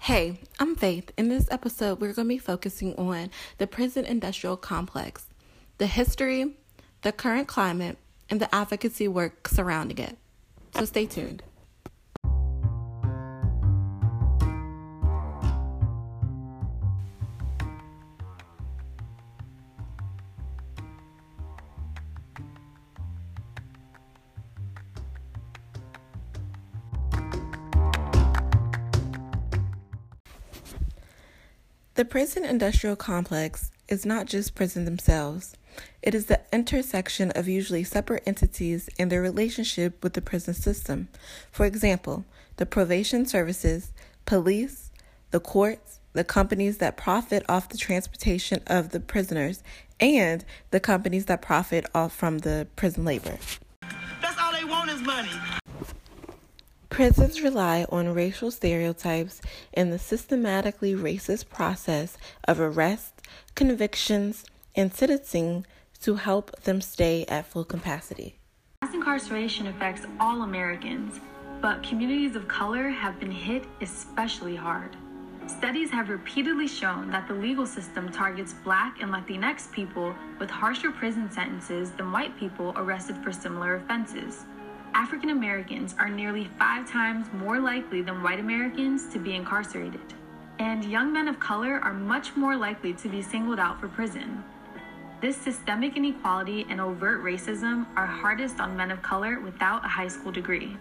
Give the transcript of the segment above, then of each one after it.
Hey, I'm Faith. In this episode, we're going to be focusing on the prison industrial complex, the history, the current climate, and the advocacy work surrounding it. So stay tuned. The prison industrial complex is not just prisons themselves. It is the intersection of usually separate entities and their relationship with the prison system. For example, the probation services, police, the courts, the companies that profit off the transportation of the prisoners, and the companies that profit off from the prison labor. That's all they want is money. Prisons rely on racial stereotypes and the systematically racist process of arrest, convictions, and sentencing to help them stay at full capacity. Mass incarceration affects all Americans, but communities of color have been hit especially hard. Studies have repeatedly shown that the legal system targets black and Latinx people with harsher prison sentences than white people arrested for similar offenses. African Americans are nearly five times more likely than white Americans to be incarcerated. And young men of color are much more likely to be singled out for prison. This systemic inequality and overt racism are hardest on men of color without a high school degree.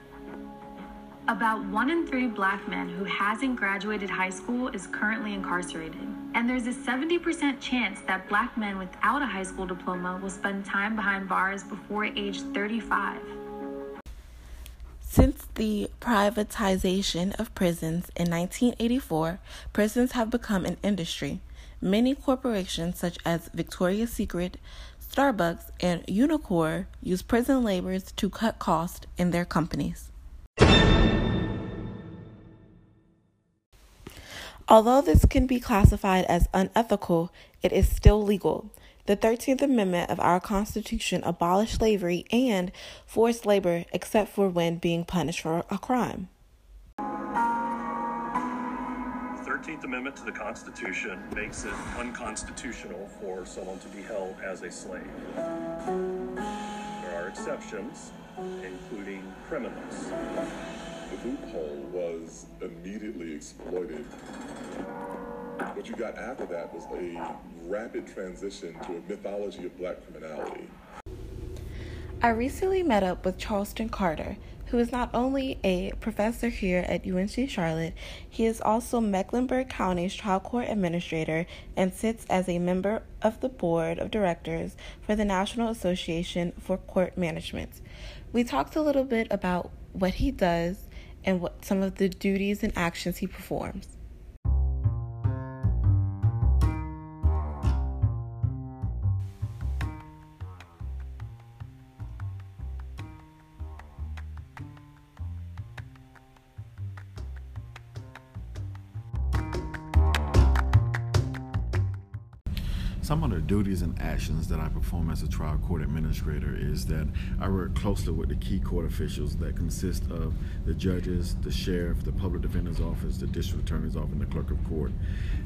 About one in three black men who hasn't graduated high school is currently incarcerated. And there's a 70% chance that black men without a high school diploma will spend time behind bars before age 35. Since the privatization of prisons in 1984, prisons have become an industry. Many corporations, such as Victoria's Secret, Starbucks, and Unicor, use prison laborers to cut costs in their companies. Although this can be classified as unethical, it is still legal. The 13th Amendment of our Constitution abolished slavery and forced labor except for when being punished for a crime. The 13th Amendment to the Constitution makes it unconstitutional for someone to be held as a slave. There are exceptions, including criminals. The loophole was immediately exploited. You got after that was a rapid transition to a mythology of black criminality. I recently met up with Charleston Carter, who is not only a professor here at UNC Charlotte, he is also Mecklenburg County's trial court administrator and sits as a member of the board of directors for the National Association for Court Management. We talked a little bit about what he does and what some of the duties and actions he performs. Some of the duties and actions that I perform as a trial court administrator is that I work closely with the key court officials that consist of the judges, the sheriff, the public defender's office, the district attorney's office, and the clerk of court.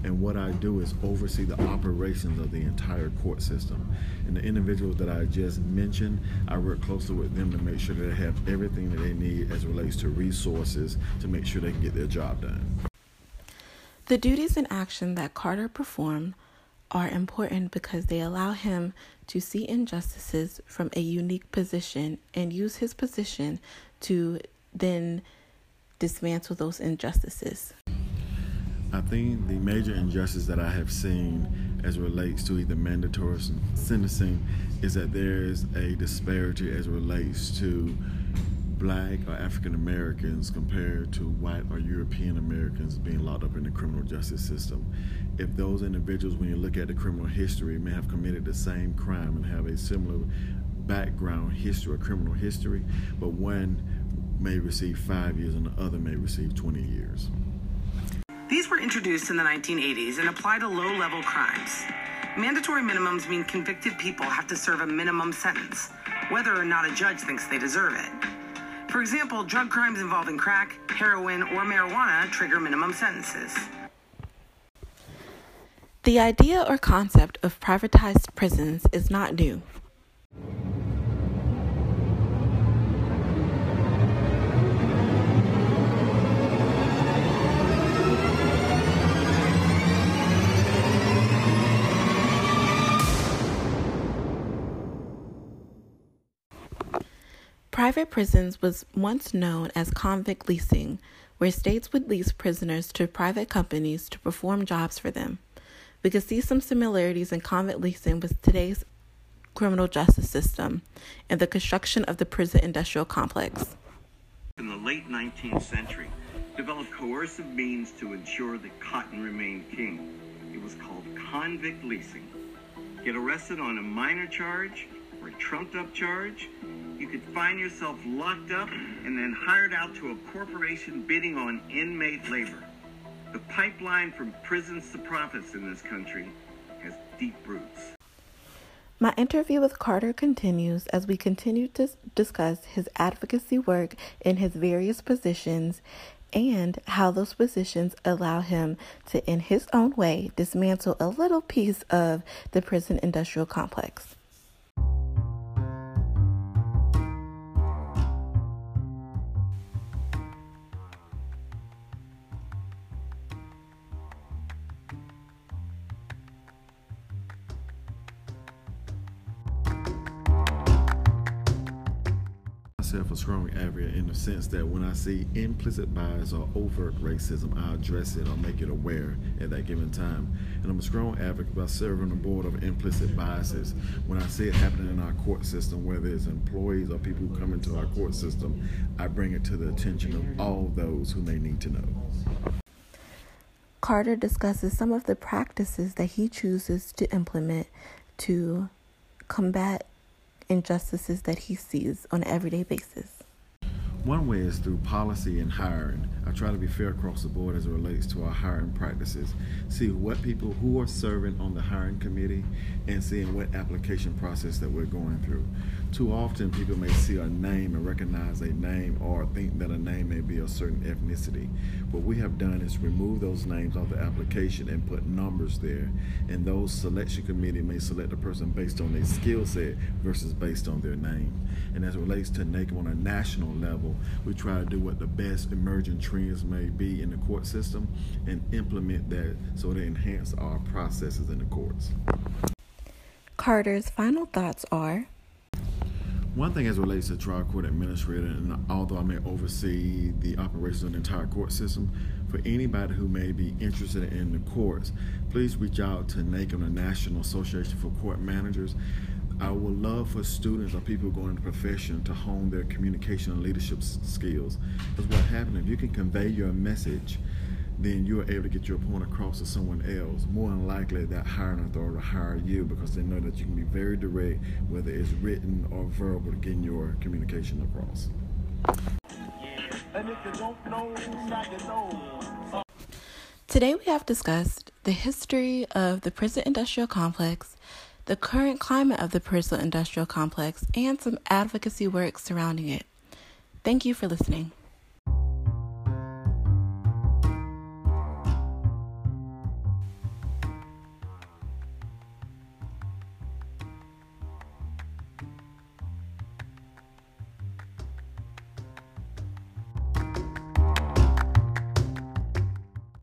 And what I do is oversee the operations of the entire court system. And the individuals that I just mentioned, I work closely with them to make sure that they have everything that they need as relates to resources to make sure they can get their job done. The duties and action that Carter performed are important because they allow him to see injustices from a unique position and use his position to then dismantle those injustices. I think the major injustice that I have seen as relates to either mandatory sentencing is that there is a disparity as relates to black or African Americans compared to white or European Americans being locked up in the criminal justice system. If those individuals, when you look at the criminal history, may have committed the same crime and have a similar background history or criminal history, but one may receive five years and the other may receive 20 years. These were introduced in the 1980s and apply to low level crimes. Mandatory minimums mean convicted people have to serve a minimum sentence, whether or not a judge thinks they deserve it. For example, drug crimes involving crack, heroin, or marijuana trigger minimum sentences. The idea or concept of privatized prisons is not new. Private prisons was once known as convict leasing, where states would lease prisoners to private companies to perform jobs for them. We could see some similarities in convict leasing with today's criminal justice system and the construction of the prison industrial complex. In the late 19th century, developed coercive means to ensure that cotton remained king. It was called convict leasing. Get arrested on a minor charge or trumped up charge, you could find yourself locked up and then hired out to a corporation bidding on inmate labor. The pipeline from prisons to profits in this country has deep roots. My interview with Carter continues as we continue to discuss his advocacy work in his various positions and how those positions allow him to, in his own way, dismantle a little piece of the prison industrial complex. Myself a strong advocate in the sense that when I see implicit bias or overt racism, I address it or make it aware at that given time. And I'm a strong advocate by serving the board of implicit biases. When I see it happening in our court system, whether it's employees or people who come into our court system, I bring it to the attention of all those who may need to know. Carter discusses some of the practices that he chooses to implement to combat injustices that he sees on an everyday basis. One way is through policy and hiring. I try to be fair across the board as it relates to our hiring practices. See what people who are serving on the hiring committee and seeing what application process that we're going through. Too often people may see a name and recognize a name or think that a name may be a certain ethnicity. What we have done is remove those names off the application and put numbers there. And those selection committee may select a person based on their skill set versus based on their name. And as it relates to NACM on a national level, we try to do what the best emerging trends may be in the court system and implement that so they enhance our processes in the courts. Carter's final thoughts are one thing as relates to trial court administrator, and although I may oversee the operations of the entire court system, for anybody who may be interested in the courts, please reach out to NACM, the National Association for Court Managers. I would love for students or people going into profession to hone their communication and leadership skills. Because what happens if you can convey your message, then you're able to get your point across to someone else. More than likely, that hiring authority will hire you because they know that you can be very direct, whether it's written or verbal, to getting your communication across. Today, we have discussed the history of the prison industrial complex the current climate of the prison industrial complex, and some advocacy work surrounding it. Thank you for listening.